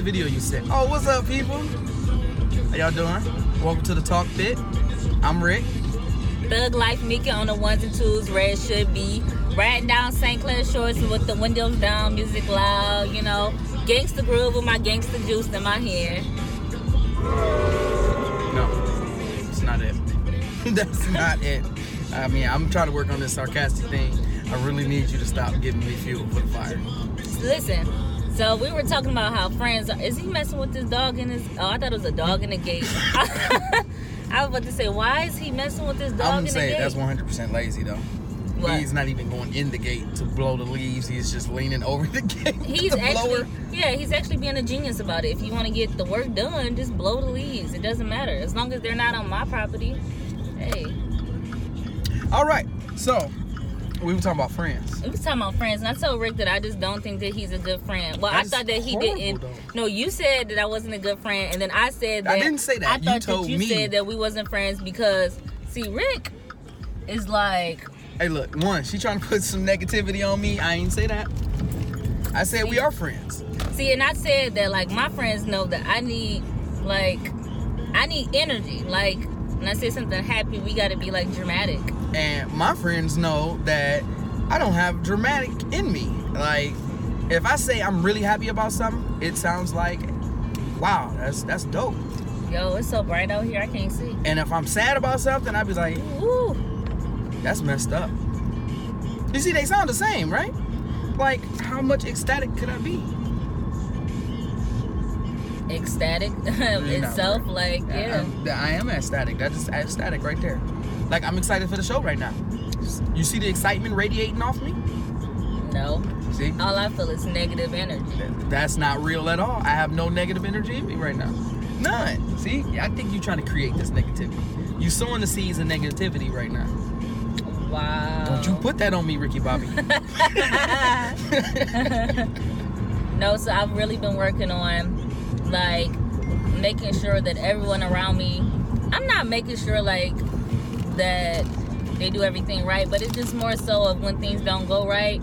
that video you sent. Oh, what's up, people? How y'all doing? Welcome to the Talk Pit. I'm Rick. Thug Life Mica on the ones and twos, red should be. Riding down St. Clair Shores with the windows down, music loud, you know. Gangsta groove with my gangsta juice in my hair. No, it's not it. That's not it. I mean, I'm trying to work on this sarcastic thing. I really need you to stop giving me fuel for the fire. Listen, so we were talking about how friends are. Is he messing with this dog in his. Oh, I thought it was a dog in the gate. I was about to say, why is he messing with this dog I'm in gonna the gate? that's 100% lazy though. What? He's not even going in the gate to blow the leaves. He's just leaning over the gate. He's the actually, blower. yeah, he's actually being a genius about it. If you want to get the work done, just blow the leaves. It doesn't matter as long as they're not on my property. Hey, All right, so we were talking about friends. we was talking about friends, and I told Rick that I just don't think that he's a good friend. Well, I thought that he horrible, didn't. though. No, you said that I wasn't a good friend, and then I said that I didn't say that. I You thought told that you me. said that we wasn't friends because see, Rick is like Hey, look, one, she trying to put some negativity on me. I ain't say that. I said we are friends. See, and I said that like my friends know that I need like I need energy. Like when I say something happy, we gotta be like dramatic. And my friends know that I don't have dramatic in me. Like, if I say I'm really happy about something, it sounds like, wow, that's that's dope. Yo, it's so bright out here, I can't see. And if I'm sad about something, I'd be like, Ooh. that's messed up. You see, they sound the same, right? Like, how much ecstatic could I be? Ecstatic not, itself, like yeah. I'm- I am ecstatic. That's just ecstatic right there. Like, I'm excited for the show right now. You see the excitement radiating off me? No. See? All I feel is negative energy. That's not real at all. I have no negative energy in me right now. None. See? I think you're trying to create this negativity. You're sowing the seeds of negativity right now. Wow. Don't you put that on me, Ricky Bobby. No, so I've really been working on like making sure that everyone around me I'm not making sure like that they do everything right, but it's just more so of when things don't go right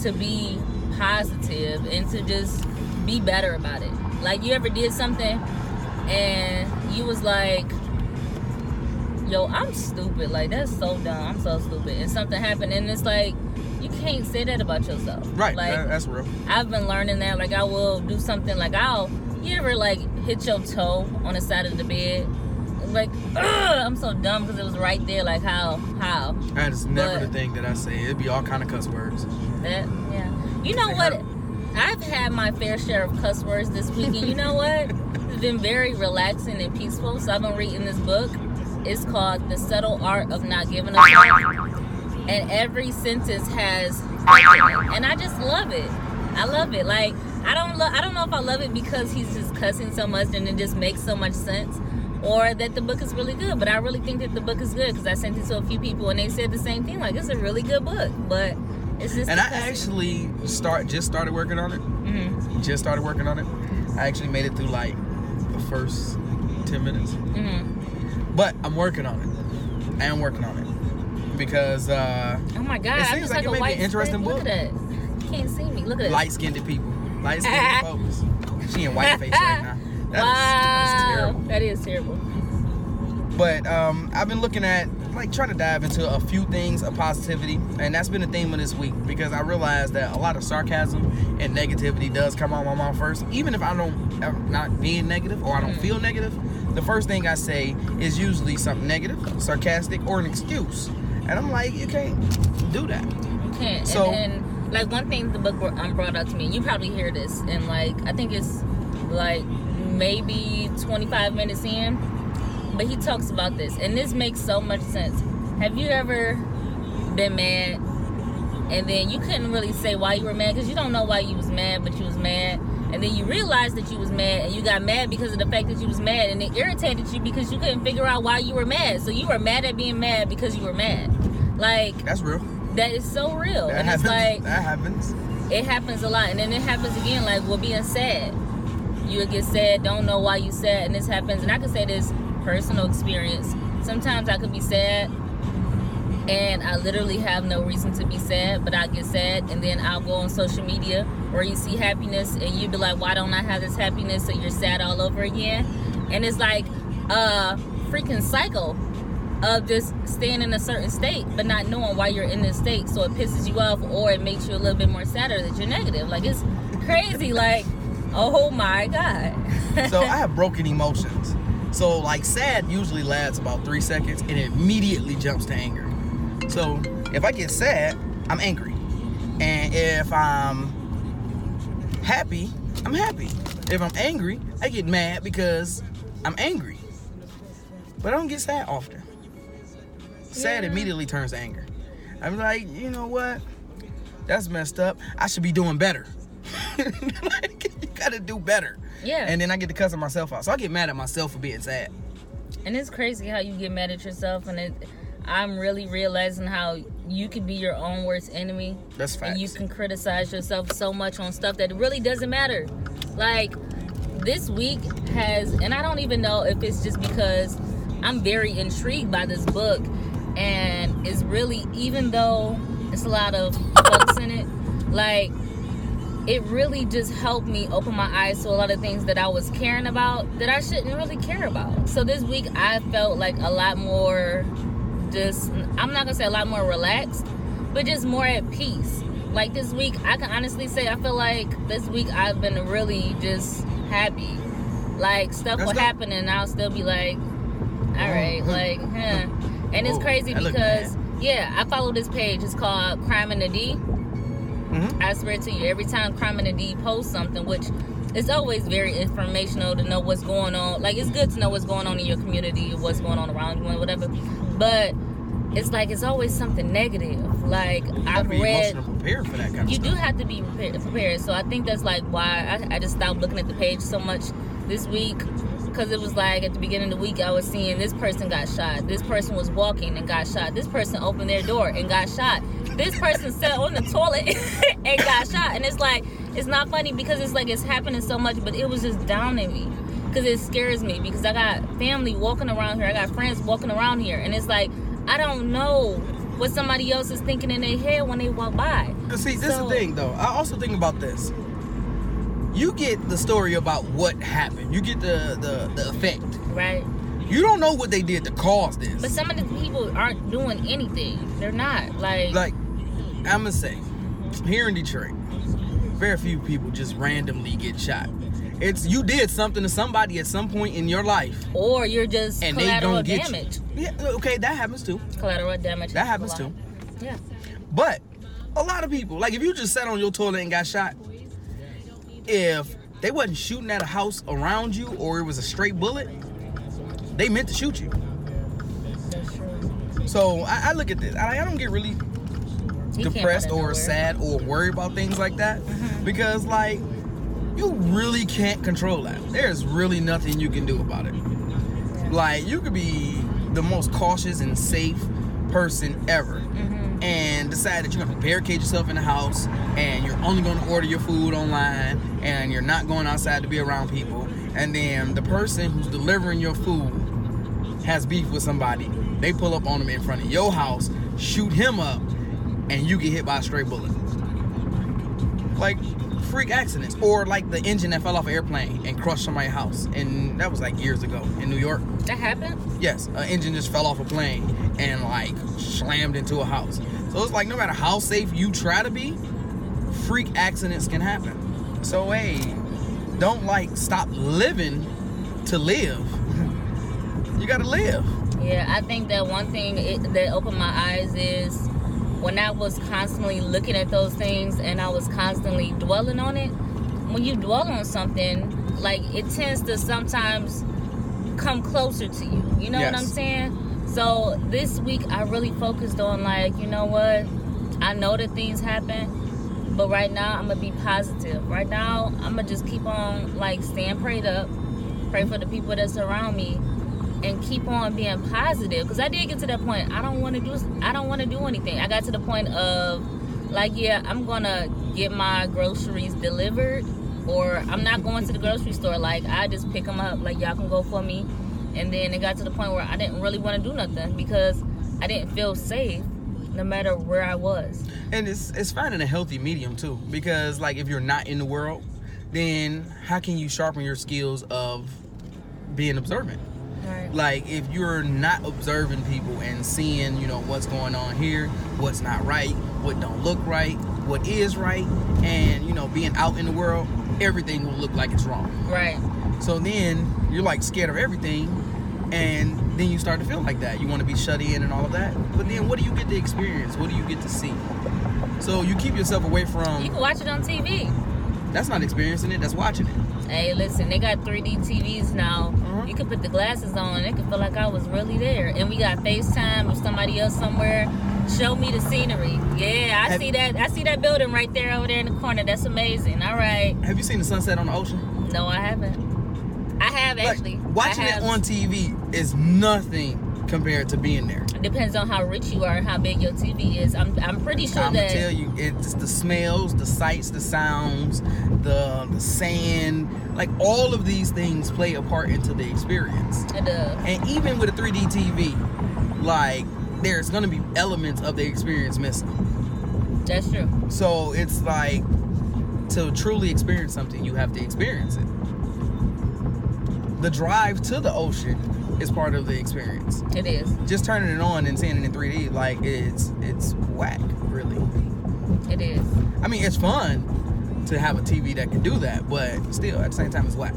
to be positive and to just be better about it. Like you ever did something and you was like yo, I'm stupid. Like that's so dumb. I'm so stupid. And something happened and it's like you can't say that about yourself. right. Like that's real. I've been learning that. Like I will do something like I'll you ever like hit your toe on the side of the bed? Like ugh, I'm so dumb because it was right there. Like how how That is never But- the thing that I say. It'd be all kind of cuss words. that yeah. You know what? hurt. I've had my fair share of cuss words this week, and you know what? It's been very relaxing and peaceful. So I've been reading this book. It's called The Subtle Art of Not Giving a Fuck. And every sentence has and I just love it. I love it. Like I don't lo- I don't know if I love it because he's just cussing so much and it just makes so much sense or that the book is really good, but I really think that the book is good because I sent it to a few people and they said the same thing like it's a really good book, but it's just And I actually start just started working on it. Mhm. Just started working on it. I actually made it through like the first ten minutes. Mhm. But I'm working on it. I am working on it. Because uh Oh my god! It seems like like, it a may be white an interesting book. Look at that. You can't see me. Look at light skinned people. Light skinned folks. She in white face right now. That is- wow, that's terrible. that is terrible. But um, I've been looking at like trying to dive into a few things of positivity, and that's been the theme of this week because I realized that a lot of sarcasm and negativity does come out of my mouth first. Even if I don't, I'm not being negative or I don't Mhm. feel negative, the first thing I say is usually something negative, sarcastic, or an excuse. And I'm like, you can't do that. You can't. So- and, and like one thing the book brought, um, brought out to me, you probably hear this, and like I think it's like maybe 25 minutes in, but he talks about this, and this makes so much sense. Have you ever been mad, and then you couldn't really say why you were mad because you don't know why you was mad, but you was mad, and then you realized that you was mad and you got mad because of the fact that you was mad and it irritated you because you couldn't figure out why you were mad so you were mad at being mad because you were mad like That's real. That is so real. That and happens. it's like that happens. it happens a lot. And then it happens again like we're being sad. You would get sad don't know why you sad and this happens. And i can say this personal experience. Sometimes i could be sad and i literally have no reason to be sad but i get sad and then i'll go on social media where you see happiness and you'd be like why don't i have this happiness? So you're sad all over again. And it's like a freaking cycle of just staying in a certain state but not knowing why you're in this state so it pisses you off or it makes you a little bit more sadder that you're negative like it's crazy like oh my god So I have broken emotions. So like sad usually lasts about three seconds and it immediately jumps to anger. So if I get sad, I'm angry. And if I'm happy, I'm happy. If I'm angry, I get mad because I'm angry. But I don't get sad often. Sad Yeah. immediately turns to anger. I'm like, you know what? That's messed up. I should be doing better. like, you gotta do better. yeah And then I get to cussing myself out. So I get mad at myself for being sad. And it's crazy how you get mad at yourself, and it, I'm really realizing how you can be your own worst enemy, That's facts. and you can criticize yourself so much on stuff that really doesn't matter. Like this week has, and I don't even know if it's just because I'm very intrigued by this book, and it's really even though it's a lot of books in it, like it really just helped me open my eyes to a lot of things that I was caring about that I shouldn't really care about. So this week I felt like a lot more just I'm not gonna say a lot more relaxed, but just more at peace. Like this week I can honestly say I feel like this week I've been really just happy. Like stuff That's will dope. happen and I'll still be like, all right, Mhm. like, huh. And it's Whoa, crazy because yeah, I follow this page. It's called Crime in the D. Mhm. I swear to you, every time Crime in the D posts something, which it's always very informational to know what's going on. Like it's good to know what's going on in your community, what's going on around you, and whatever. But it's like it's always something negative. Like You I've be read, prepared for that kind of stuff. you do have to be prepared. prepared. So I think that's like why I, I just stopped looking at the page so much this week. Because it was like at the beginning of the week, I was seeing this person got shot. This person was walking and got shot. This person opened their door and got shot. This person sat on the toilet and got shot. And it's like, it's not funny because it's like it's happening so much, but it was just downing me. Because it scares me because I got family walking around here. I got friends walking around here. And it's like, I don't know what somebody else is thinking in their head when they walk by. But See, this is the thing though. I also think about this. You get the story about what happened. You get the the, the effect. Right? You don't know what they did to cause this. But some of the people aren't doing anything. They're not. Like, like I'm gonna say, here in Detroit, very few people just randomly get shot. It's you did something to somebody at some point in your life, or you're just and they collateral gonna get damage. you. Yeah, okay, that happens too. Collateral damage. That happens happens too. Yeah. But a lot of people, like if you just sat on your toilet and got shot, if they wasn't shooting at a house around you or it was a straight bullet, they meant to shoot you. So I, I look at this. I, I don't get really He depressed or sad or worried about things like that because like you really can't control that. There's really nothing you can do about it. Like you could be the most cautious and safe person ever. Mhm. and decide that you're gonna barricade yourself in the house and you're only gonna order your food online and you're not going outside to be around people. And then the person who's delivering your food has beef with somebody. They pull up on him in front of your house shoot him up and you get hit by a stray bullet. Like freak accidents or like the engine that fell off an airplane and crushed somebody's house and that was like years ago in new york That happened. Yes, an engine just fell off a plane and like slammed into a house. So it's like no matter how safe you try to be, freak accidents can happen. So hey, don't like stop living to live. you gotta live. Yeah, I think that one thing it, that opened my eyes is when I was constantly looking at those things and I was constantly dwelling on it. When you dwell on something, like it tends to sometimes come closer to you. You know what I'm saying? So this week I really focused on like, you know what? I know that things happen, But right now, I'm gonna be positive. Right now, I'm gonna just keep on like staying prayed up, pray for the people that surround me, and keep on being positive. Because I did get to that point. I don't want to do. I don't want to do anything. I got to the point of like, yeah, I'm gonna get my groceries delivered, or I'm not going to the grocery store. Like, I just pick them up. Like, y'all can go for me. And then it got to the point where I didn't really want to do nothing because I didn't feel safe no matter where I was. And it's it's finding a healthy medium too, because like if you're not in the world, then how can you sharpen your skills of being observant? Right. Like if you're not observing people and seeing, you know, what's going on here, what's not right, what don't look right, what is right, and you know, being out in the world, everything will look like it's wrong. Right. So then you're like scared of everything, and then you start to feel like that. You want to be shut in and all of that. But then what do you get to experience? What do you get to see? So you keep yourself away from You can watch it on TV. That's not experiencing it. That's watching it. Hey, listen, they got 3D TVs now. Uh-huh. You can put the glasses on it can feel like I was really there. And we got FaceTime with somebody else somewhere. Show me the scenery. Yeah, I Have- see that. I see that building right there over there in the corner. That's amazing. All right. Have you seen the sunset on the ocean? No, I haven't. I have Like, actually. watching I it have. on TV is nothing compared to being there. Depends on how rich you are and how big your TV is. I'm, I'm pretty sure that. I'm that. gonna tell you, it's the smells, the sights, the sounds, the the sand, like all of these things play a part into the experience. It does. And even with a 3D TV, like there's gonna be elements of the experience missing. That's true. So it's like to truly experience something, you have to experience it. The drive to the ocean is part of the experience. It is. Just turning it on and seeing it in 3D, like it's it's whack, really. It is. I mean, it's fun to have a TV that can do that, but still, at the same time, it's whack.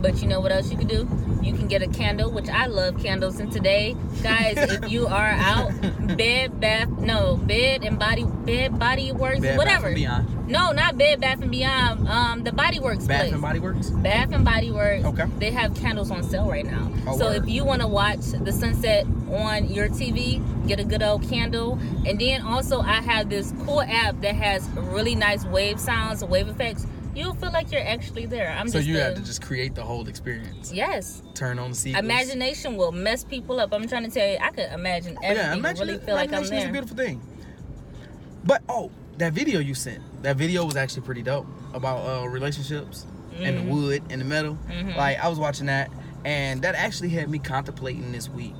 But you know what else you can do? You can get a candle, which I love candles. And today, guys, if you are out, bed, bath, no, bed and body, bed, body works, Bed, Bath whatever. Beyond. No, not bed, bath and beyond. Um, the Body Works Bath place. and Body Works. Bath and Body Works. Okay. They have candles on sale right now. Oh, so word. if you want to watch the sunset on your TV, get a good old candle. And then also I have this cool app that has really nice wave sounds, wave effects. You'll feel like you're actually there. I'm So you a- have to just create the whole experience. Yes. Turn on the sequence. Imagination will mess people up. I'm trying to tell you, I could imagine everything yeah, imagine really feel like I'm imagination is a beautiful thing. But oh, that video you sent, that video was actually pretty dope about uh, relationships and Mhm. the wood and the metal. Mhm. Like I was watching that, and that actually had me contemplating this week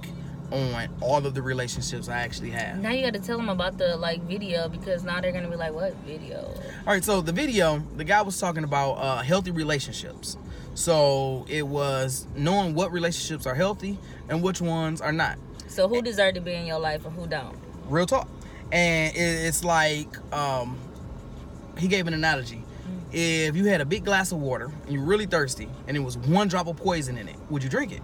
on all of the relationships I actually have. Now you got to tell them about the like video because now they're gonna be like, "What video?" All right, so the video, the guy was talking about uh, healthy relationships. So it was knowing what relationships are healthy and which ones are not. So who deserve to be in your life and who don't? Real talk. And it's like um, he gave an analogy. If you had a big glass of water and you're really thirsty and it was one drop of poison in it, would you drink it?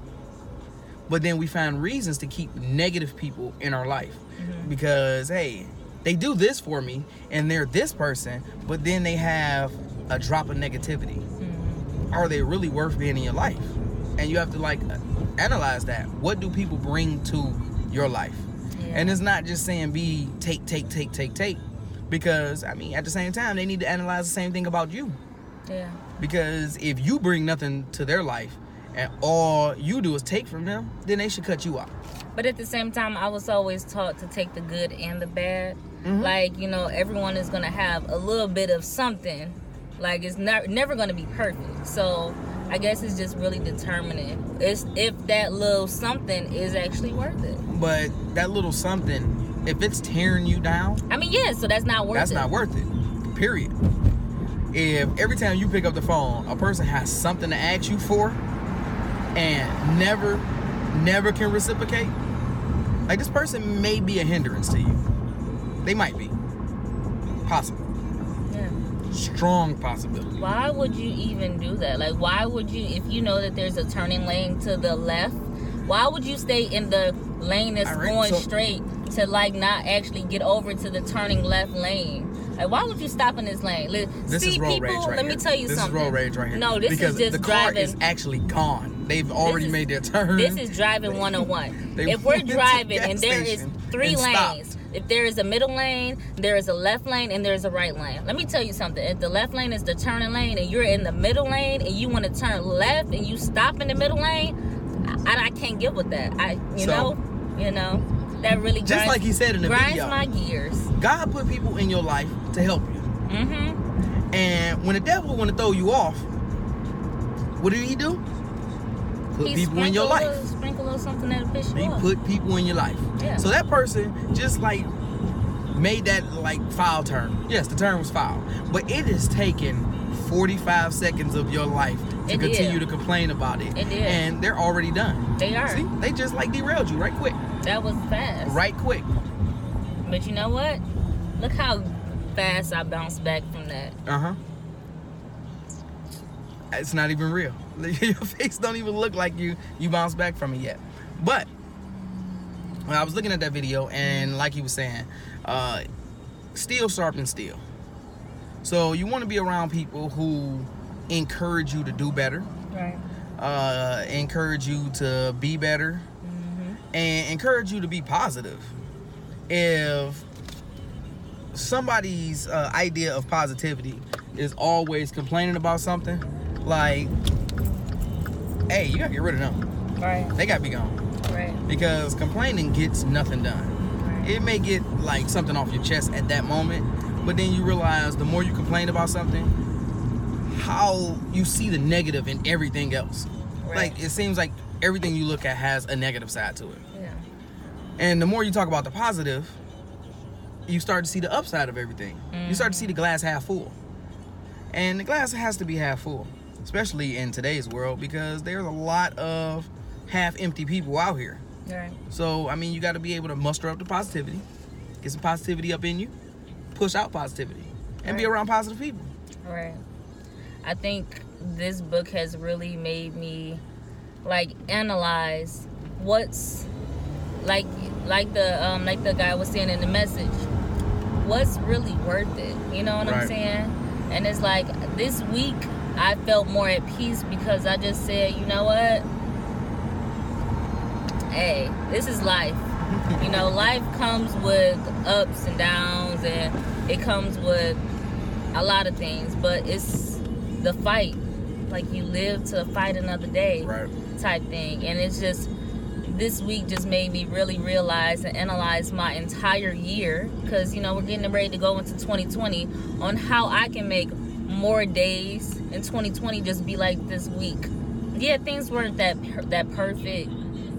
But then we find reasons to keep negative people in our life mm-hmm. because hey, they do this for me and they're this person, but then they have a drop of negativity. Mm-hmm. Are they really worth being in your life? And you have to like analyze that. What do people bring to your life? Yeah. And it's not just saying be take, take, take, take, take. Because I mean, at the same time, they need to analyze the same thing about you. Yeah. Because if you bring nothing to their life and all you do is take from them, then they should cut you out. But at the same time, I was always taught to take the good and the bad. Mhm. Like, you know, everyone is going to have a little bit of something. Like, it's not, never going to be perfect. So, I guess it's just really determining it's, if that little something is actually worth it. But that little something, if it's tearing you down, I mean, yeah, so that's not worth that's it. not worth it. Period. If every time you pick up the phone, a person has something to ask you for and never, never can reciprocate, like this person may be a hindrance to you. They might be. Possible. Yeah. Strong possibility. Why would you even do that? Like, why would you, if you know that there's a turning lane to the left, why would you stay in the lane that's right, going so- straight to like not actually get over to the turning left lane? Like, why would you stop in this lane? Li- This See, is road people, rage right let here. me tell you this something. is road rage right here. No, this because is just the car driving. is actually gone. They've already is- made their turn. This is driving 101. They if we're went to the driving and there is three and stopped. lanes, If there is a middle lane, there is a left lane, and there's a right lane. Let me tell you something. If the left lane is the turning lane, and you're in the middle lane, and you want to turn left, and you stop in the middle lane, I, I can't get with that. I, you So- know, you know, that really Just grinds, like he said in the grinds video. my gears. God put people in your life to help you. Mm-hmm. And when the devil want to throw you off, what did he do? Put He people in your life. little- Sprinkle a little something that'll piss you He off. put people in your life. Yeah. So that person just like made that like foul turn. Yes, the turn was foul. But it has taken 45 seconds of your life to It continue to complain about it. It. And they're already done. they are. See? They just like derailed you right quick. That was fast. Right quick. But you know what? Look how fast I bounced back from that. Uh-huh. It's not even real. Your face don't even look like you you bounced back from it yet. But when I was looking at that video and like he was saying, uh steel sharpens steel. So you want to be around people who encourage you to do better, Right. uh encourage you to be better, Mm-hmm. and encourage you to be positive. If somebody's uh, idea of positivity is always complaining about something, like, hey, you gotta get rid of them. Right. They gotta be gone Right. because complaining gets nothing done. Right. It may get like something off your chest at that moment, but then you realize the more you complain about something, how you see the negative in everything else. Right. Like it seems like everything you look at has a negative side to it. Yeah. And the more you talk about the positive, you start to see the upside of everything. You start to see the glass half full. And the glass has to be half full, especially in today's world because there's a lot of half empty people out here. Right. So, I mean, you got to be able to muster up the positivity, get some positivity up in you, push out positivity, and be around positive people. Right. I think this book has really made me like analyze what's like like the um like the guy was saying in the message what's really worth it you know what i'm saying? And it's like this week i felt more at peace because i just said you know what? Hey this is life. You know life comes with ups and downs and it comes with a lot of things but it's the fight. Like you live to fight another day Right. type thing. And it's just this week just made me really realize and analyze my entire year. Because you know we're getting ready to go into 2020 on how i can make more days in 2020 just be like this week. Yeah things weren't that that perfect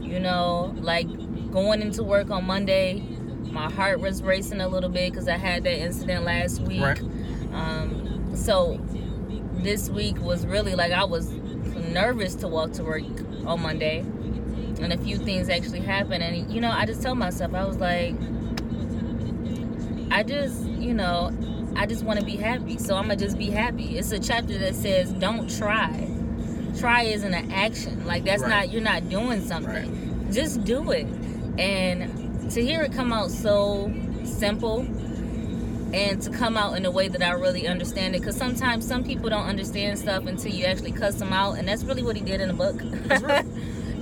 you know like going into work on monday my heart was racing a little bit because i had that incident last week. Right. um, so this week was really like I was nervous to walk to work on Monday, and a few things actually happened. And you know, I just tell myself I was like, I just, you know, I just want to be happy, so I'm gonna just be happy. It's a chapter that says, "Don't try." Try isn't an action. Like that's Right. not you're not doing something. Just do it. And to hear it come out so simple and to come out in a way that I really understand it. Because sometimes some people don't understand stuff until you actually cuss them out, and that's really what he did in the book.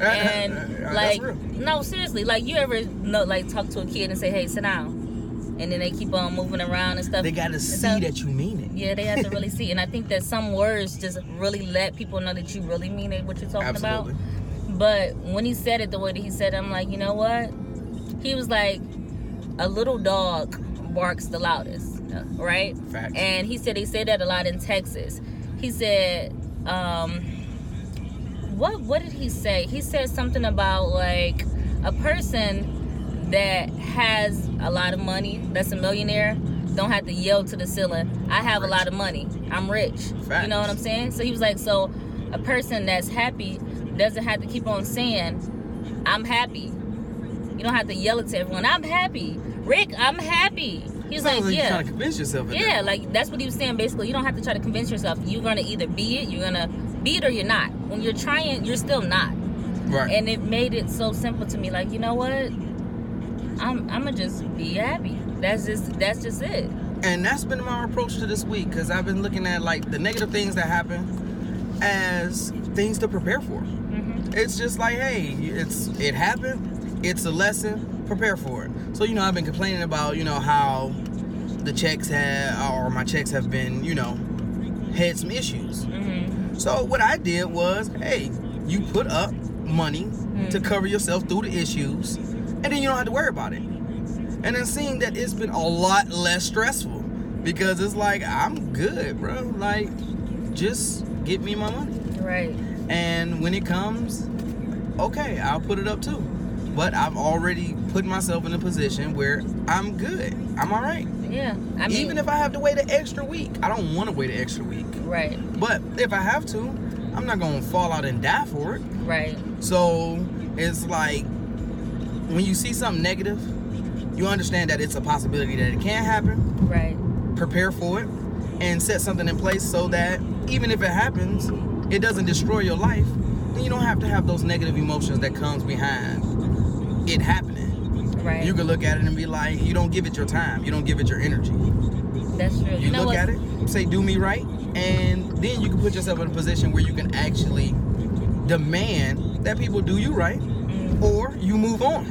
And That's like, no, seriously, like you ever know, like talk to a kid and say, "Hey, sit down," and then they keep on moving around and stuff. They got to see so- that you mean it. Yeah, they have to really see, and I think that some words just really let people know that you really mean it, what you're talking Absolutely. about. But when he said it the way that he said, it, I'm like, you know what? He was like, a little dog barks the loudest, right? Facts. And he said they say that a lot in Texas. He said, um, what what did he say? He said something about like a person that has a lot of money, that's a millionaire, don't have to yell to the ceiling. I have a lot of money. I'm rich. Facts. You know what I'm saying? So he was like, so a person that's happy doesn't have to keep on saying, I'm happy. You don't have to yell it to everyone. I'm happy. Rick, I'm happy. He's like, like yeah. trying to convince yourself. Yeah, that. like that's what he was saying. Basically, you don't have to try to convince yourself. You're gonna either be it, you're gonna be it, or you're not. When you're trying, you're still not. right. And it made it so simple to me. Like, you know what? I'm I'm gonna just be happy. That's just that's just it. and that's been my approach to this week because I've been looking at like the negative things that happen as things to prepare for. hmm It's just like, hey, it's it happened. It's a lesson. Prepare for it. So you know, I've been complaining about you know how the checks have or my checks have been you know had some issues. hmm So what I did was, hey, you put up money to cover yourself through the issues, and then you don't have to worry about it. And then seeing that it's been a lot less stressful because it's like I'm good, bro. Like, just get me my money, Right. and when it comes, okay, I'll put it up too. But I've already put myself in a position where I'm good. I'm all right. Yeah. I mean, Even if I have to wait an extra week, I don't want to wait an extra week. right, But if I have to, I'm not gonna fall out and die for it. right, So it's like when you see something negative, you understand that it's a possibility that it can happen. right, Prepare for it and set something in place so that even if it happens, it doesn't destroy your life. Then you don't have to have those negative emotions that comes behind it happening. right. You can look at it and be like, you don't give it your time, you don't give it your energy. That's true. You, know look at it, say, do me right, and then you can put yourself in a position where you can actually demand that people do you right, Mm. or you move on.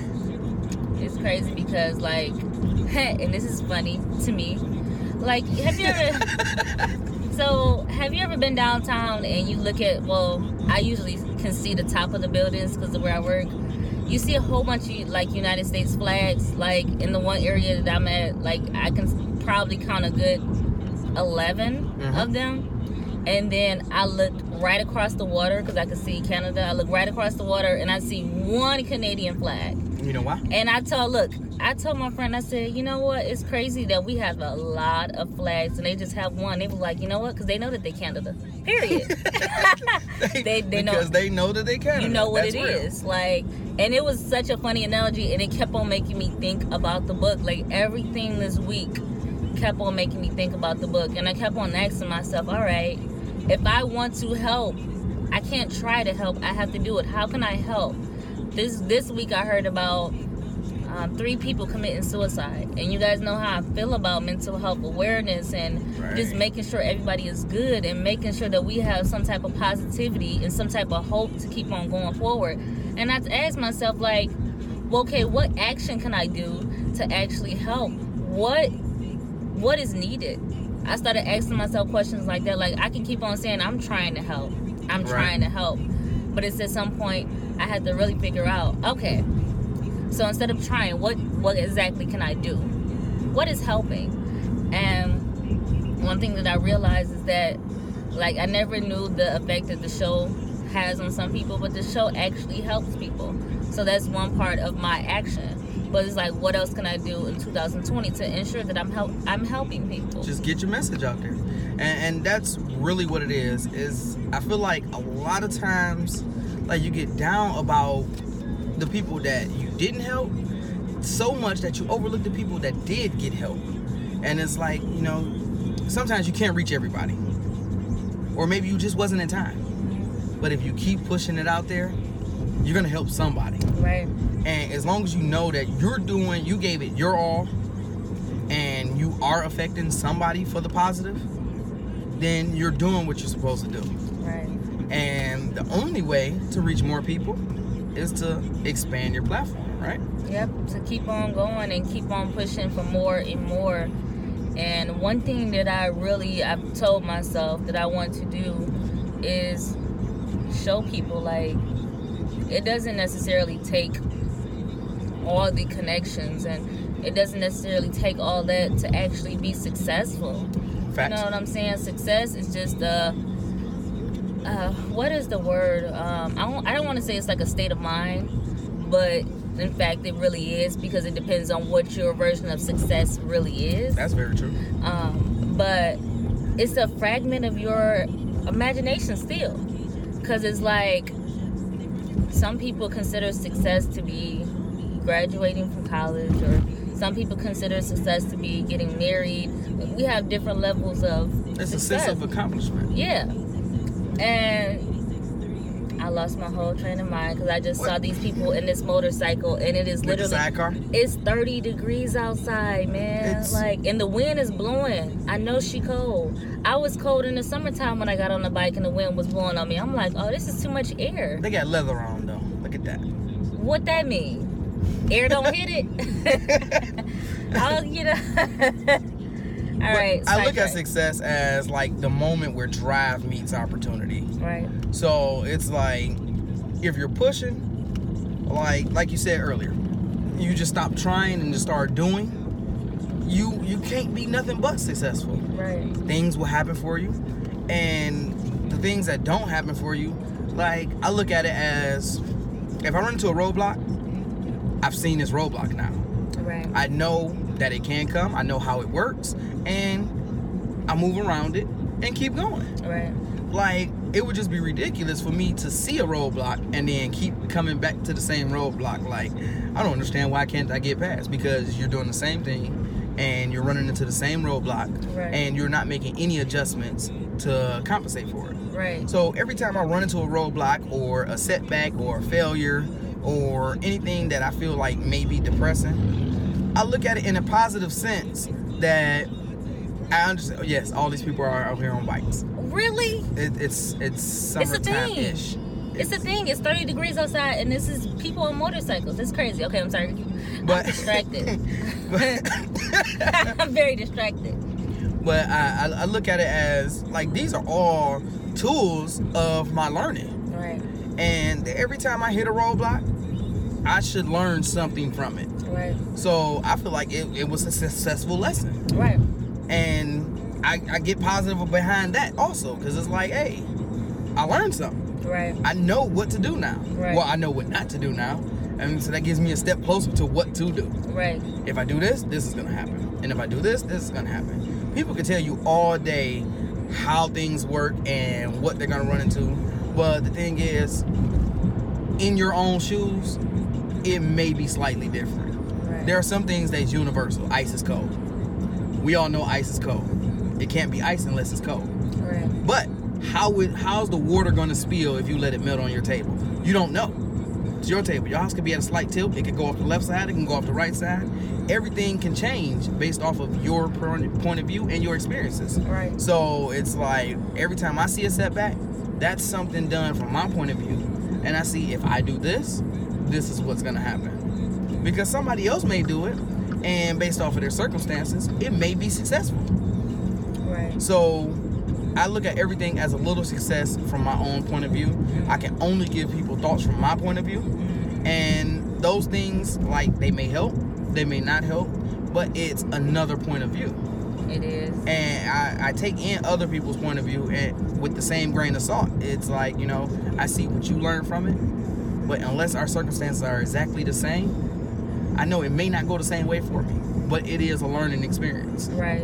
It's crazy because like, and this is funny to me. Like, have you ever? so, have you ever been downtown and you look at? Well, I usually can see the top of the buildings because of where I work. You see a whole bunch of like United States flags. Like in the one area that I'm at, like I can probably count a good 11 Mhm. of them. And then I looked right across the water because I could see Canada. I look right across the water and I see one Canadian flag. You know why? And I told, look, I told my friend, I said, you know what? It's crazy that we have a lot of flags and they just have one. They were like, you know what? Because they know that they Canada. Period. They- they know- because they know that they can. you know what That's it real. is. Like, and it was such a funny analogy, and it kept on making me think about the book. Like everything this week kept on making me think about the book, and I kept on asking myself, all right, if I want to help, I can't try to help. I have to do it. How can I help? This this week I heard about um, three people committing suicide, and you guys know how I feel about mental health awareness and just making sure everybody is good and making sure that we have some type of positivity and some type of hope to keep on going forward. And I asked myself, like, well, okay, what action can I do to actually help? What what is needed? I started asking myself questions like that. Like I can keep on saying I'm trying to help. I'm Right. trying to help. But it's at some point I had to really figure out, okay, so instead of trying, what what exactly can I do? What is helping? And one thing that I realized is that like I never knew the effect that the show has on some people, but the show actually helps people. So that's one part of my action. But it's like, what else can I do in 2020 to ensure that I'm help I'm helping people? Just get your message out there, and, and that's really what it is. Is I feel like a lot of times, like you get down about the people that you didn't help so much that you overlook the people that did get help, and it's like you know, sometimes you can't reach everybody, or maybe you just wasn't in time. But if you keep pushing it out there, you're gonna help somebody. Right. And as long as you know that you're doing, you gave it your all, and you are affecting somebody for the positive, then you're doing what you're supposed to do. Right. And the only way to reach more people is to expand your platform, right? Yep, to keep on going and keep on pushing for more and more. And one thing that I really I've told myself that I want to do is show people like it doesn't necessarily take all the connections and it doesn't necessarily take all that to actually be successful. You know what I'm saying? Success is just a uh, what is the word? Um, I don't I don't want to say it's like a state of mind, but in fact it really is because it depends on what your version of success really is. That's very true. Um, but it's a fragment of your imagination still, because it's like some people consider success to be graduating from college or some people consider success to be getting married. We have different levels of It's a sense of accomplishment. yeah. And i lost my whole train of mind because i just saw these people in this motorcycle and it is literally it's 30 degrees outside, man. It's- like, and the wind is blowing. I know she cold. I was cold in the summertime when I got on the bike and the wind was blowing on me. I'm like, oh, this is too much air. They got leather on though. Look at that. What that mean? Air don't hit it. I'll oh, you know. All But right. I look at success as like the moment where drive meets opportunity. Right. So it's like if you're pushing, like like you said earlier, you just stop trying and just start doing. You you can't be nothing but successful. Right. Things will happen for you, and the things that don't happen for you, like I look at it as if I run into a roadblock, I've seen this roadblock now. Right. I know that it can come. I know how it works, and I move around it and keep going. Right. Like it would just be ridiculous for me to see a roadblock and then keep coming back to the same roadblock. Like I don't understand why can't I get past because you're doing the same thing and you're running into the same roadblock Right. and you're not making any adjustments to compensate for it. Right. So every time I run into a roadblock or a setback or a failure or anything that I feel like may be depressing, I look at it in a positive sense that I understand. Oh, yes, all these people are out here on bikes. Really? It, it's it's It's a thing. summertime ish. It's the thing. It's 30 degrees outside, and this is people on motorcycles. It's crazy. Okay, I'm sorry. But- I'm distracted. but I'm very distracted. but I, I I look at it as like these are all tools of my learning. Right. And every time I hit a roadblock, I should learn something from it. Right. So I feel like it, it was a successful lesson. Right. And I, I get positive behind that also because it's like, hey, I learned something. Right. I know what to do now. Right. Well, I know what not to do now. And so that gives me a step closer to what to do. Right. If I do this, this is going to happen. And if I do this, this is going to happen. People can tell you all day how things work and what they're going to run into. But the thing is, in your own shoes, it may be slightly different. There are some things that's universal. Ice is cold. We all know ice is cold. It can't be ice unless it's cold. Right. But how it, how's the water gonna spill if you let it melt on your table? You don't know. It's your table. Your house could be at a slight tilt. It could go off the left side. It can go off the right side. Everything can change based off of your point of view and your experiences. Right. So it's like every time I see a setback, that's something done from my point of view, and I see if I do this, this is what's gonna happen. Because somebody else may do it, and based off of their circumstances, it may be successful. Right. So I look at everything as a little success from my own point of view. I can only give people thoughts from my point of view. Mm-hmm. And those things, like, they may help, they may not help, but it's another point of view. It is. And I, I take in other people's point of view and with the same grain of salt. It's like, you know, I see what you learn from it, but unless our circumstances are exactly the same, I know it may not go the same way for me, but it is a learning experience. Right.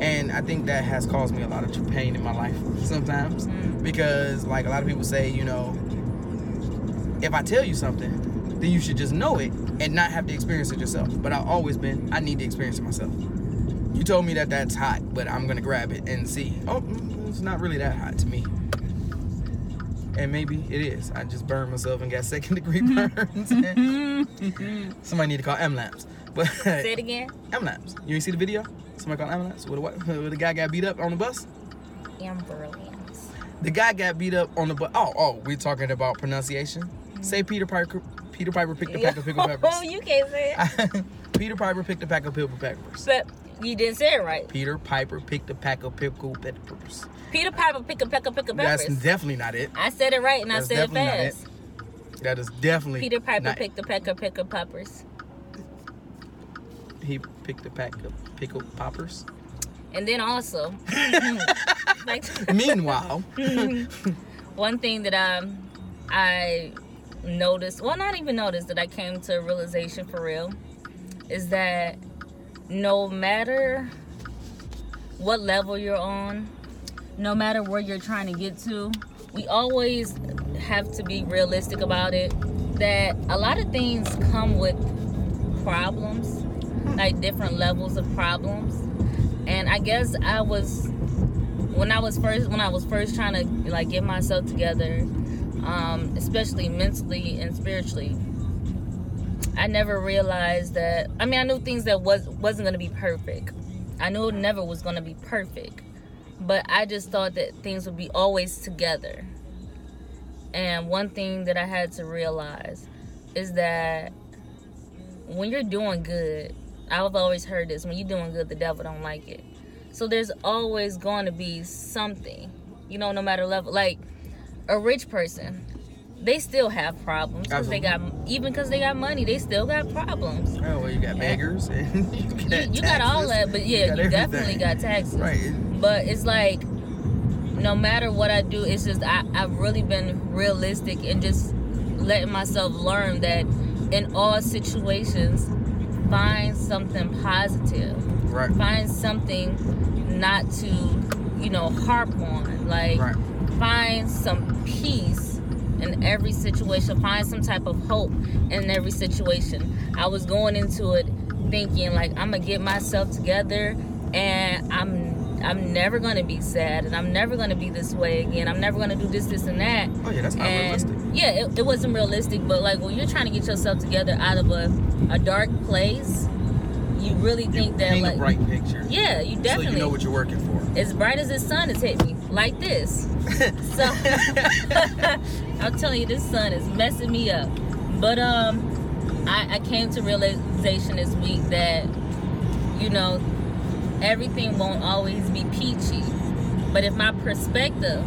And I think that has caused me a lot of pain in my life sometimes. Mm. Because, like, a lot of people say, you know, if I tell you something, then you should just know it and not have to experience it yourself. But I've always been, I need to experience it myself. You told me that that's hot, but I'm going to grab it and see. Oh, mm, it's not really that hot to me. And maybe it is. I just burned myself and got second degree burns. Somebody need to call M lamps. But Say it again. M lamps. You ain't see the video? Somebody called with a what? Where the guy got beat up on the bus. Amber Williams. The guy got beat up on the bus. Oh, oh, we're talking about pronunciation. Mm-hmm. Say Peter Piper. Peter Piper picked a pack of pickled peppers. Oh, you can't say it. Peter Piper picked a pack of pickled peppers. But you didn't say it right. Peter Piper picked a pack of pickled peppers. Peter Piper picked a pack of pick peppers. That's definitely not it. I said it right and That's I said it definitely not it. fast. That is definitely Peter Piper picked a pack of pick of peppers. He picked a pack of pickled poppers. And then also, like Meanwhile, one thing that I I noticed, well, not even noticed, that I came to a realization for real, is that no matter what level you're on, no matter where you're trying to get to, we always have to be realistic about it. That a lot of things come with problems, like different levels of problems. And I guess I was when I was first when I was first trying to like get myself together, um, especially mentally and spiritually. I never realized that. I mean, I knew things that was wasn't gonna be perfect. I knew it never was gonna be perfect, but I just thought that things would be always together. And one thing that I had to realize is that when you're doing good, I've always heard this: when you're doing good, the devil don't like it. So there's always going to be something, you know, no matter level. Like a rich person, they still have problems because they got even because they got money, they still got problems. Oh well, you got beggars and you got, You, you got all that, but yeah, got you, definitely got taxes. right. But it's like no matter what I do, it's just I, I've really been realistic and just letting myself learn that in all situations, find something positive. Right. Find something not to, you know, harp on. Like Right. find some peace in every situation. Find some type of hope in every situation. I was going into it thinking like I'm gonna get myself together and I'm I'm never gonna be sad and I'm never gonna be this way again. I'm never gonna do this, this and that. Oh yeah, that's not and realistic. yeah, it, it wasn't realistic, but like when you're trying to get yourself together out of a, a dark place, you really think that like a bright picture. yeah, you So definitely you know what you're working for. as bright as the sun is hitting me, like this. So I'm telling you, this sun is messing me up. But um, I, I came to realization this week that you know everything won't always be peachy. But if my perspective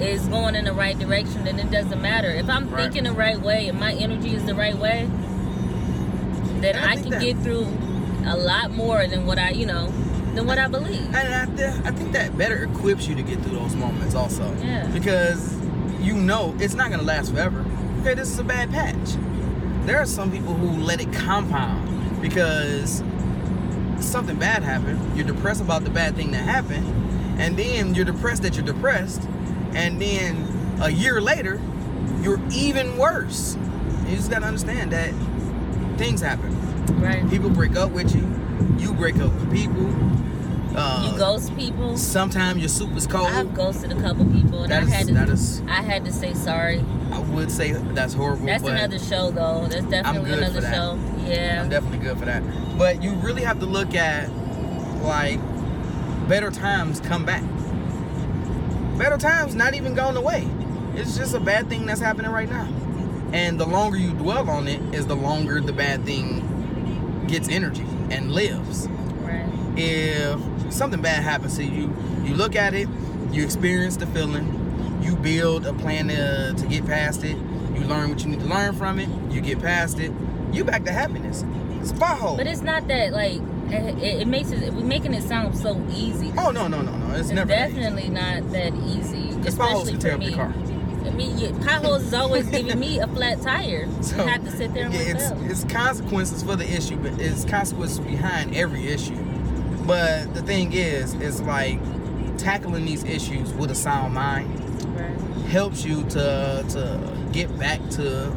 is going in the right direction, then it doesn't matter. If I'm Right. thinking the right way and my energy is the right way, then I I, can that- get through a lot more than what I, you know, than what I believe. And I, th- I think that better equips you to get through those moments also. Yeah. Because you know it's not gonna last forever. Okay, this is a bad patch. There are some people who let it compound because something bad happened. You're depressed about the bad thing that happened, and then you're depressed that you're depressed, and then a year later, you're even worse. You just gotta understand that things happen. Right. People break up with you. You break up with people. Uh, you ghost people. Sometimes your soup is cold. I've ghosted a couple people, and That I is- had to. that is- I had to say sorry. I would say that's horrible. That's another show, though. That's definitely another show. Yeah. I'm definitely good for that. But you really have to look at like better times come back. Better times not even gone away. It's just a bad thing that's happening right now. And the longer you dwell on it, is the longer the bad thing gets energy and lives. right. if something bad happens to you, you look at it, you experience the feeling, you build a plan to, to get past it, you learn what you need to learn from it, you get past it, you back to happiness. It's pothole. But it's not that like it, it it makes it. We're making it sound so easy. oh no no no no! It's, It's never definitely not that easy. Because potholes especially can for tear up me. your. I mean, potholes is always giving me a flat tire. So, I have to sit there and yeah, it's, it's consequences for the issue, but it's consequences behind every issue. But the thing is, is like tackling these issues with a sound mind Right. helps you to to get back to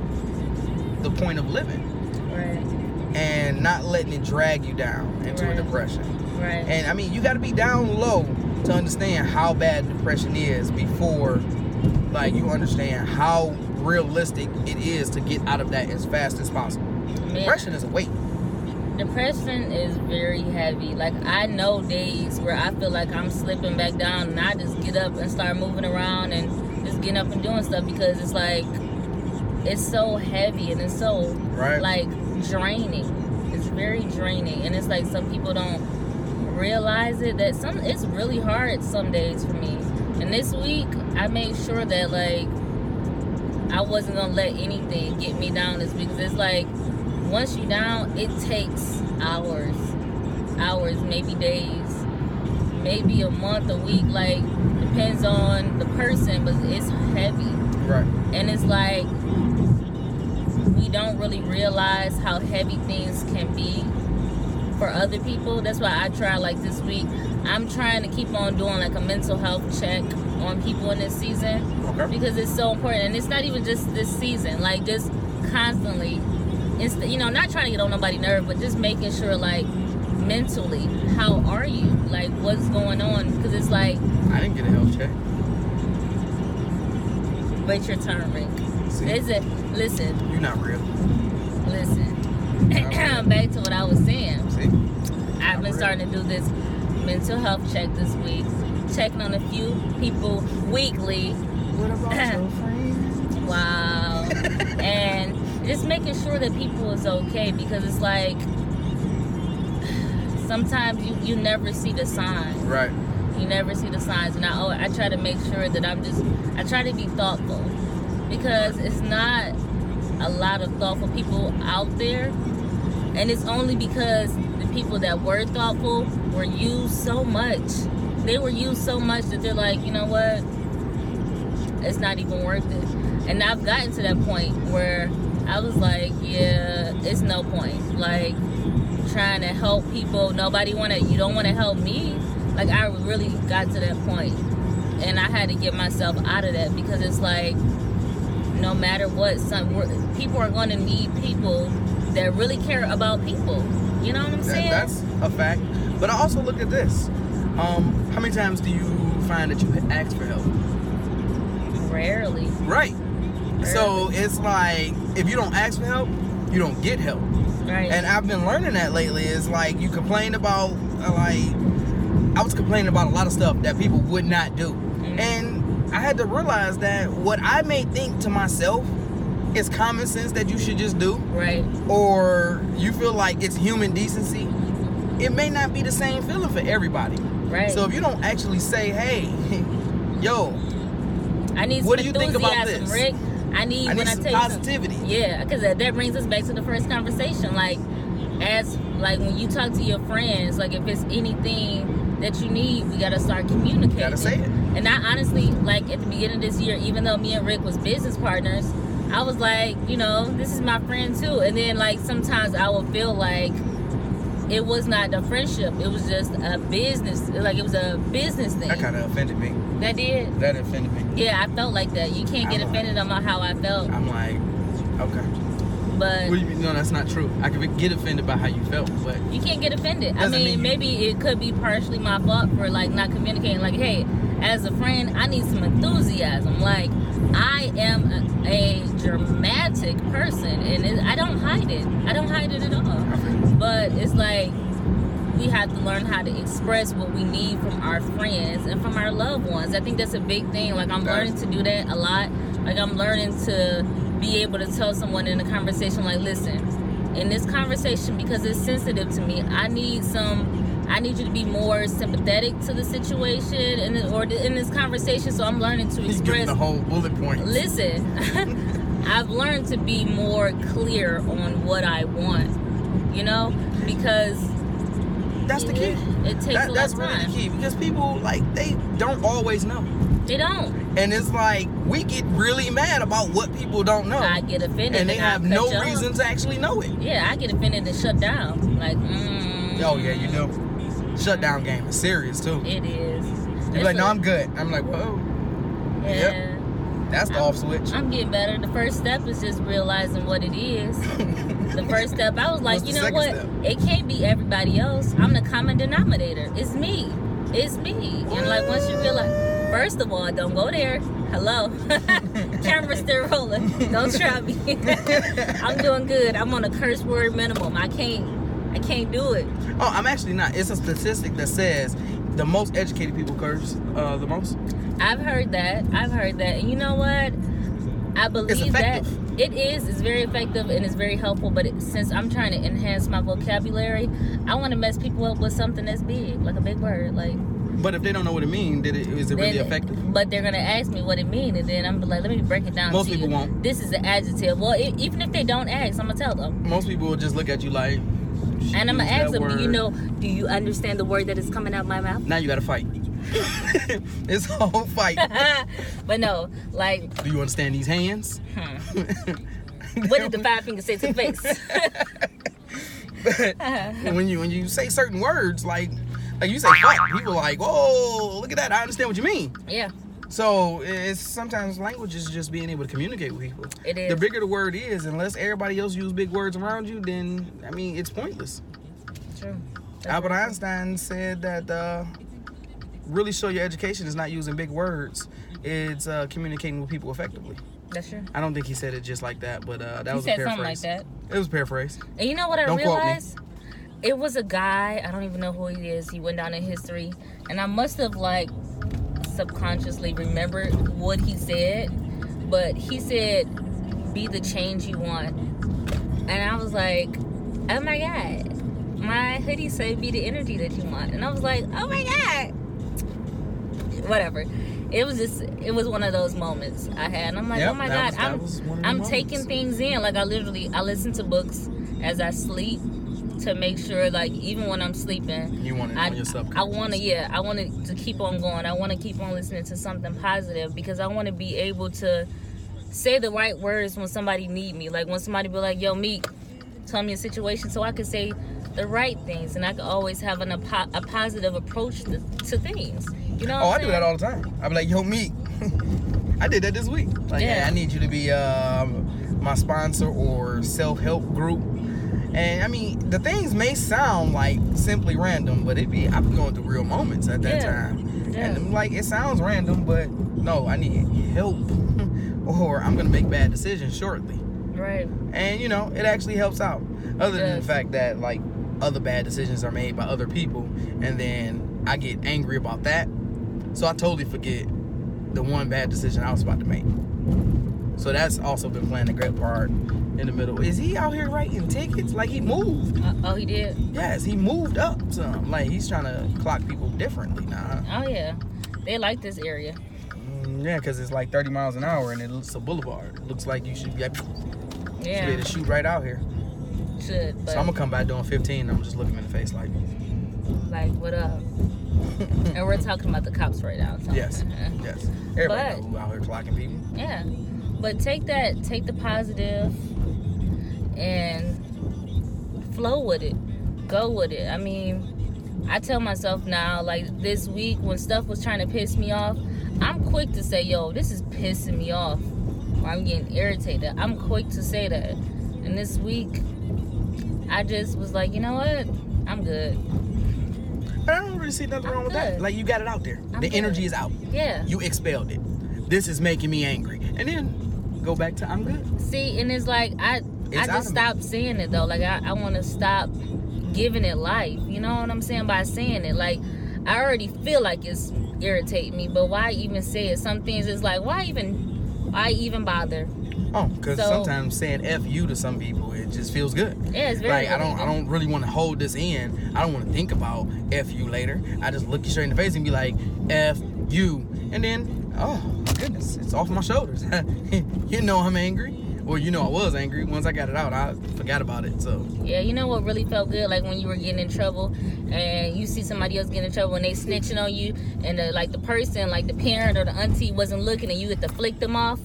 the point of living Right. and not letting it drag you down into Right. a depression. Right. And I mean, you got to be down low to understand how bad depression is before like you understand how realistic it is to get out of that as fast as possible. Depression is a weight. depression is very heavy. Like I know days where I feel like I'm slipping back down, and I just get up and start moving around and just getting up and doing stuff because it's like it's so heavy and it's so Right. like draining. It's very draining, and it's like some people don't realize it that some it's really hard some days for me. And this week I made sure that like I wasn't gonna let anything get me down this week. 'Cause it's like once you down, it takes hours, hours, maybe days, maybe a month, a week. Like depends on the person, but it's heavy, Right. and it's like we don't really realize how heavy things can be for other people. That's why I try like this week. I'm trying to keep on doing like a mental health check on people in this season Okay. because it's so important and it's not even just this season like just constantly it's you know not trying to get on nobody's nerve but just making sure like mentally how are you like what's going on because it's like I didn't get a health check. wait your turn Rick See, it? listen you're not real. listen back to what I was saying See? I've been starting to do this mental health check this week checking on a few people weekly What about your friends? Wow. and just making sure that people is okay because it's like sometimes you, you never see the signs. Right. You never see the signs, and I oh, I try to make sure that I'm just I try to be thoughtful because it's not a lot of thoughtful people out there, and it's only because the people that were thoughtful were used so much. They were used so much that they're like, you know what? It's not even worth it. And I've gotten to that point where I was like, yeah, it's no point. Like trying to help people. Nobody want to. You don't want to help me. Like I really got to that point, and I had to get myself out of that because it's like, no matter what, some people are going to need people that really care about people. You know what I'm That- saying? that's a fact. But I also look at this. Um, how many times do you find that you ask for help? Rarely. Right. So it's like if you don't ask for help, you don't get help. Right. And I've been learning that lately. Is like you complain about uh, like I was complaining about a lot of stuff that people would not do, Mhm. and I had to realize that what I may think to myself is common sense that you should just do, right. or you feel like it's human decency. It may not be the same feeling for everybody. Right. So if you don't actually say, "Hey, yo, I need What do you think about this? Rick. I need I need when some I tell you some- positivity." Yeah, because that, that brings us back to the first conversation. Like, as like when you talk to your friends, like if it's anything that you need, we gotta start communicating. Gotta say it. And I honestly, like at the beginning of this year, even though me and Rick was business partners, I was like, you know, this is my friend too. And then like sometimes I would feel like it was not a friendship; it was just a business. Like it was a business thing. that kind of offended me. that did. That offended me." Yeah, I felt like that. You can't get I'm offended about how I felt, I'm like, okay. but What do you mean? No, that's not true. I could get offended by how you felt, but you can't get offended. I mean, mean maybe it could be partially my fault for like not communicating. Like, hey, as a friend, I need some enthusiasm. Like, I am a, a dramatic person, and it, I don't hide it. I don't hide it at all. But it's like we have to learn how to express what we need from our friends and from our loved ones. I think that's a big thing. Like I'm learning to do that a lot. Like I'm learning to be able to tell someone in a conversation, like, listen, in this conversation, because it's sensitive to me, I need some. I need you to be more sympathetic to the situation and or in this conversation. So I'm learning to express the whole bullet point. listen i've learned to be more clear on what i want you know because That's the key. it takes That, a that's lot of time. That's really the key because people like they don't always know, they don't and it's like we get really mad about what people don't know, i get offended and they I have no reason to actually know it. yeah i get offended and shut down like mm, Oh yeah, you do. Shutdown game is serious too. it is You're like, no, I'm good. I'm like, whoa, yeah yep. That's the off switch. i'm getting better. The first step is just realizing what it is. The first step i was like What's you know what? step? it can't be everybody else. I'm the common denominator. It's me. It's me. And like once you feel like first of all don't go there. Hello? Camera's still rolling. Don't try me. I'm doing good. I'm on a curse word minimum. I can't i can't do it. Oh, I'm actually not. It's a statistic that says the most educated people curse uh, the most. i've heard that i've heard that and you know what i believe that it is it's very effective and it's very helpful but it, since i'm trying to enhance my vocabulary i want to mess people up with something that's big like a big word like But if they don't know what it means, did it is it really effective? But they're gonna ask me what it means, and then I'm like, let me break it down. Most people you. won't. This is an adjective. Well, e even if they don't ask, I'm gonna tell them, Most people will just look at you like. "She and I'm gonna ask them, do you know? Do you understand the word that is coming out my mouth? Now you got to fight. it's a whole fight. but no, like, Do you understand these hands? hmm, what did the five fingers say to the face? But when you when you say certain words like like you say fuck, people are like, whoa, look at that. I understand what you mean. yeah, So it's sometimes language is just being able to communicate with people. It is. The bigger the word is, unless everybody else use big words around you, then I mean it's pointless. true. That's Albert true. Einstein said that uh, really show your education is not using big words; it's uh, communicating with people effectively. That's true. I don't think he said it just like that, but uh, that He was a said something like that. It was a paraphrase. And you know what I Don't realized? It was a guy, I don't even know who he is. He went down in history. And I must have like subconsciously remember what he said. But he said, be the change you want. and I was like, oh my god, my hoodie said be the energy that you want, and I was like, oh my god, whatever. It was just, it was one of those moments I had. And I'm like, Yep, oh my god, was- that was one I'm, I'm moments. taking things in. Like I literally, I listen to books as I sleep to make sure, like even when I'm sleeping, You want I, I want to, yeah, I want to keep on going. I want to keep on listening to something positive because I want to be able to say the right words when somebody need me. Like when somebody be like, "Yo, Meek, tell me a situation," so I can say the right things, and I can always have an, a, po- a positive approach to, to things. You know? Oh, I do that all the time. I be like, yo, meet. I did that this week. Like, Yeah. yeah, I need you to be um, my sponsor or self help group. And I mean, the things may sound like simply random, but it be I'm going through real moments at that Yeah. time. Yeah. And like it sounds random, but no, I need help, or I'm gonna make bad decisions shortly. Right. And you know, it actually helps out. Other than the fact that like other bad decisions are made by other people, and then I get angry about that, so I totally forget the one bad decision I was about to make. So that's also been playing a great part in the middle. Is he out here writing tickets? Like he moved? Uh, oh, he did. Yes, he moved up some. Like he's trying to clock people differently now. Oh yeah, they like this area. Mm, yeah, because it's like 30 miles an hour and it looks a boulevard. It looks like you should be, should be Yeah, able to shoot right out here. should. But So I'm gonna come back doing 15. I'm just looking him in the face like, like, what up? and we're talking about the cops right now. so- yes, yes. Everybody But- out here clocking people. Yeah. But take that, take the positive and flow with it. Go with it. I mean, I tell myself now, like this week when stuff was trying to piss me off, I'm quick to say, yo, this is pissing me off. I'm getting irritated. I'm quick to say that. And this week, I just was like, you know what? I'm good. I don't really see nothing I'm wrong with good. that. Like you got it out there. I'm the good. energy is out. Yeah. You expelled it. This is making me angry. And then go back to I'm good. See, and it's like I I just stopped saying it though. Like I, I want to stop giving it life. You know what I'm saying by saying it. Like I already feel like it's irritating me, but why even say it? Some things is like why even why even bother? Oh, because So- sometimes saying F you to some people, it just feels good. Yeah, it's very like I don't, I don't really want to hold this in. I don't want to think about f you later. I just look you straight in the face and be like f you, and then oh my goodness, it's off my shoulders. you know I'm angry, or you know I was angry. Once I got it out, I forgot about it. So Yeah, you know what really felt good? Like when you were getting in trouble and you see somebody else getting in trouble and they snitching on you and the, like the person, like the parent or the auntie wasn't looking and you get to flick them off.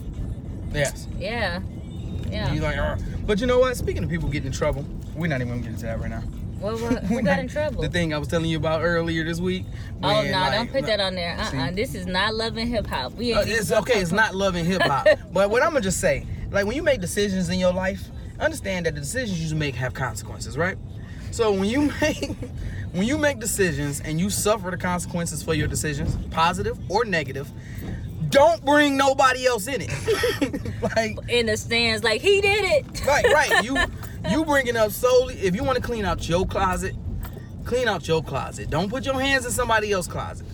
yes, Yeah. Yeah. you like, "Arr." but you know what? Speaking of people getting in trouble, we're not even gonna get into that right now. What, We're got in trouble? The thing I was telling you about earlier this week. Oh when, no! like, don't put that on there. Uh uh See? This is not Love and Hip Hop. We Uh, ain't it's okay. It's not Love and Hip Hop. but what I'm gonna just say, like when you make decisions in your life, understand that the decisions you make have consequences, right? So when you make when you make decisions and you suffer the consequences for your decisions, positive or negative, don't bring nobody else in it. like in the stands. Like he did it. right, right. You you bring it up solely if you want to clean out your closet, clean out your closet. Don't put your hands in somebody else's closet.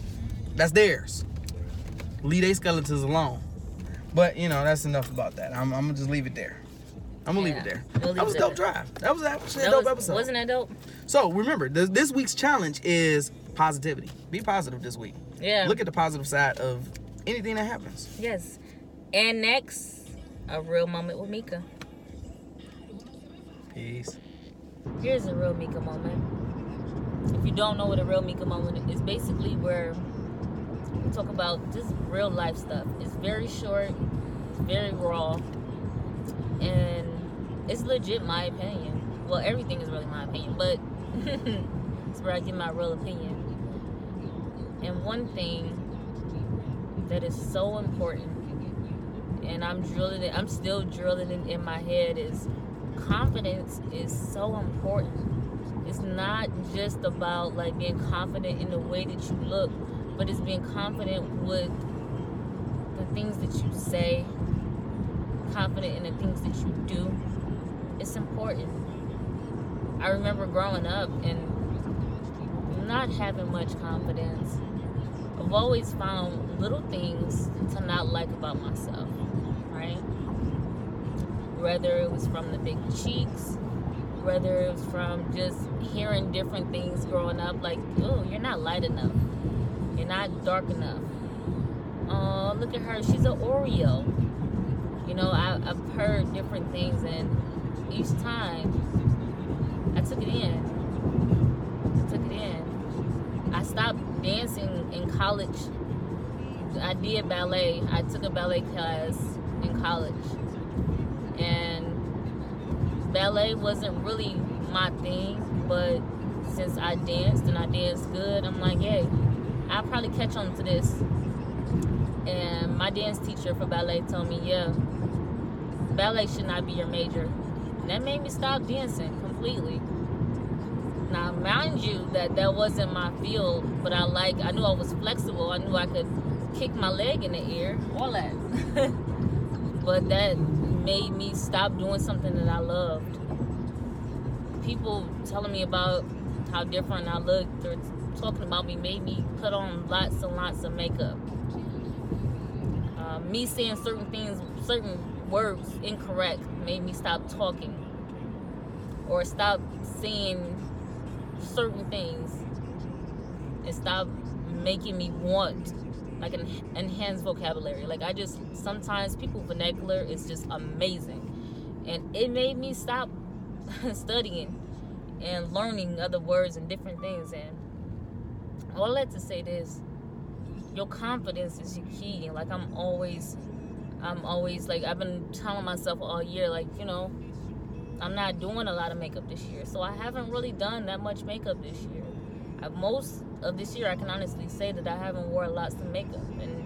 That's theirs. Leave their skeletons alone. But you know, that's enough about that. I'm, I'm gonna just leave it there. I'm gonna leave it there. we'll leave that was dope there. drive. That was actually a dope was- episode. Wasn't that dope? So remember, this, this week's challenge is positivity. Be positive this week. Yeah. Look at the positive side of anything that happens. Yes. And next, a real moment with Mica. Peace. Here's a real Mica moment. If you don't know what a real Mica moment is, basically where we talk about just real life stuff. It's very short, very raw, and it's legit my opinion. Well, everything is really my opinion, but it's where I give my real opinion. And one thing that is so important, and I'm drilling it, I'm still drilling it in my head, is confidence is so important. It's not just about like being confident in the way that you look, but it's being confident with things that you say, confident in the things that you do. It's important. I remember growing up and not having much confidence. I've always found little things to not like about myself, right? whether it was from the big cheeks, whether it was from just hearing different things growing up, like, oh, you're not light enough, you're not dark enough. Oh, look at her, she's an Oreo. You know, I, I've heard different things, and each time I took it in. I took it in. I stopped dancing in college. I did ballet. I took a ballet class in college. And ballet wasn't really my thing, but since I danced and I danced good, I'm like, hey, I'll probably catch on to this. And my dance teacher for ballet told me, yeah, ballet should not be your major. And that made me stop dancing completely. Now, mind you, that that wasn't my field, but I like, I knew I was flexible. I knew I could kick my leg in the air, all that. but that made me stop doing something that I loved. People telling me about how different I looked or talking about me made me put on lots and lots of makeup. Me saying certain things, certain words incorrect made me stop talking or stop saying certain things and stop making me want like an enhanced vocabulary. Like I just sometimes people vernacular is just amazing, and it made me stop studying and learning other words and different things. And all that to say this, your confidence is your key. Like I'm always, I'm always like I've been telling myself all year, like you know, I'm not doing a lot of makeup this year, so I haven't really done that much makeup this year. I, most of this year, I can honestly say that I haven't wore lots of makeup, and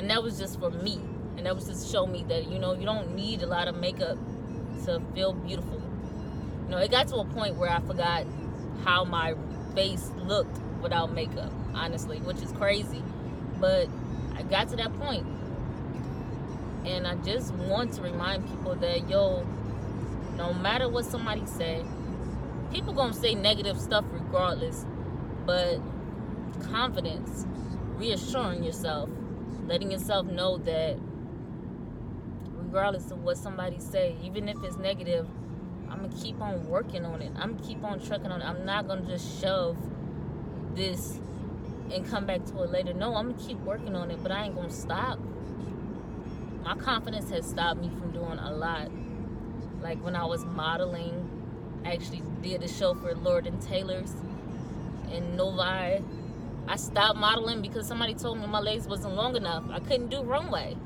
and that was just for me, and that was just to show me that you know you don't need a lot of makeup to feel beautiful. You know, it got to a point where I forgot how my face looked without makeup, honestly, which is crazy, but I got to that point, and I just want to remind people that yo, no matter what somebody say, people gonna say negative stuff regardless but confidence, reassuring yourself, letting yourself know that regardless of what somebody say, even if it's negative, I'm gonna keep on working on it. I'm keep on trucking on it. I'm not gonna just shove this and come back to it later. No, I'm gonna keep working on it, but I ain't gonna stop. My confidence has stopped me from doing a lot. Like when I was modeling, I actually did a show for Lord and Taylor's and no lie, I stopped modeling because somebody told me my legs wasn't long enough. I couldn't do runway.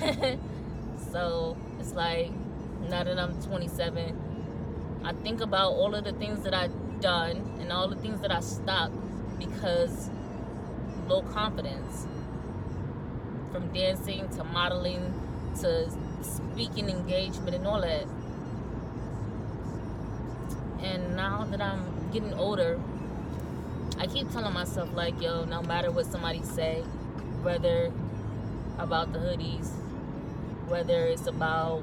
so it's like now that I'm 27, I think about all of the things that I've done and all the things that I stopped because low confidence. From dancing to modeling to speaking engagement and all that. And now that I'm getting older, I keep telling myself like, yo, no matter what somebody say, whether about the hoodies, whether it's about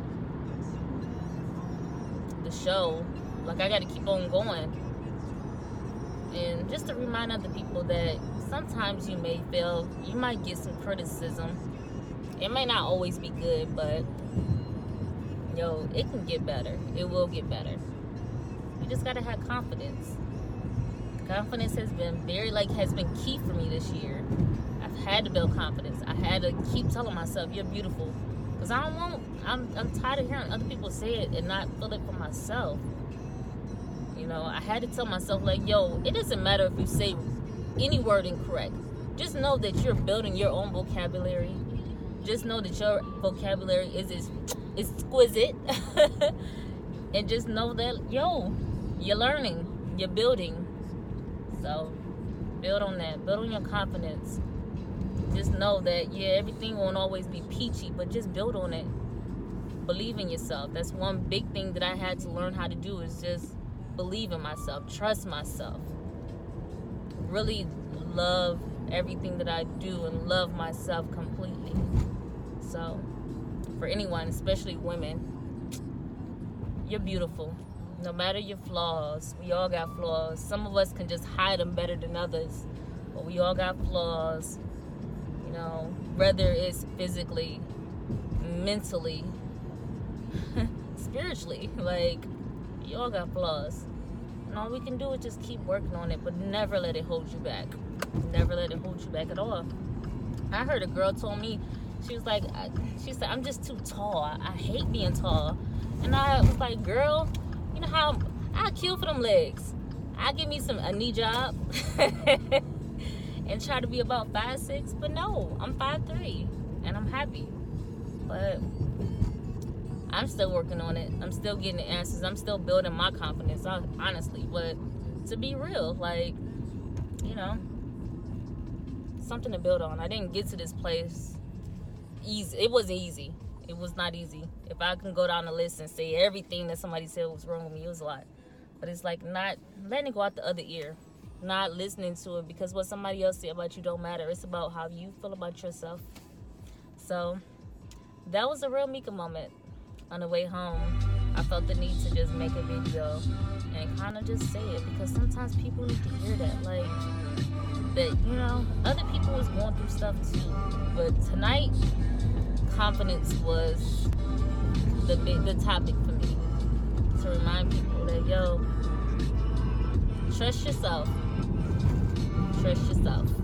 the show, like I got to keep on going. And just to remind other people that sometimes you may fail, you might get some criticism. It may not always be good, but yo, it can get better. It will get better. You just gotta have confidence. Confidence has been very like has been key for me this year. I've had to build confidence. I had to keep telling myself, "You're beautiful," because I don't want. I'm I'm tired of hearing other people say it and not feel it for myself. You know, I had to tell myself like, "Yo, it doesn't matter if you say any word incorrect. Just know that you're building your own vocabulary. Just know that your vocabulary is is exquisite, and just know that yo, you're learning, you're building, so build on that. Build on your confidence. Just know that yeah, everything won't always be peachy, but just build on it. Believe in yourself. That's one big thing that I had to learn how to do is just believe in myself, trust myself. Really love everything that I do and love myself completely. So, for anyone, especially women, you're beautiful no matter your flaws, we all got flaws. Some of us can just hide them better than others, but we all got flaws. You know, whether it's physically, mentally, spiritually. Like, you all got flaws. And all we can do is just keep working on it, but never let it hold you back. Never let it hold you back at all. I heard a girl told me, she was like, she said, I'm just too tall. I, I hate being tall. And I was like, girl, you know how I kill for them legs. I give me some a knee job and try to be about five six, but no, I'm five three and I'm happy. But I'm still working on it. I'm still getting the answers. I'm still building my confidence, honestly. But to be real, like, you know, something to build on. I didn't get to this place easy. It wasn't easy. It was not easy. If I can go down the list and say everything that somebody said was wrong with me, it was a lot. But it's like not letting it go out the other ear, not listening to it because what somebody else said about you don't matter. It's about how you feel about yourself. So that was a real Mica moment on the way home, I felt the need to just make a video and kind of just say it because sometimes people need to hear that. Like, that, you know, other people was going through stuff too. But tonight, confidence was the the topic for me to remind people that, yo, trust yourself. Trust yourself.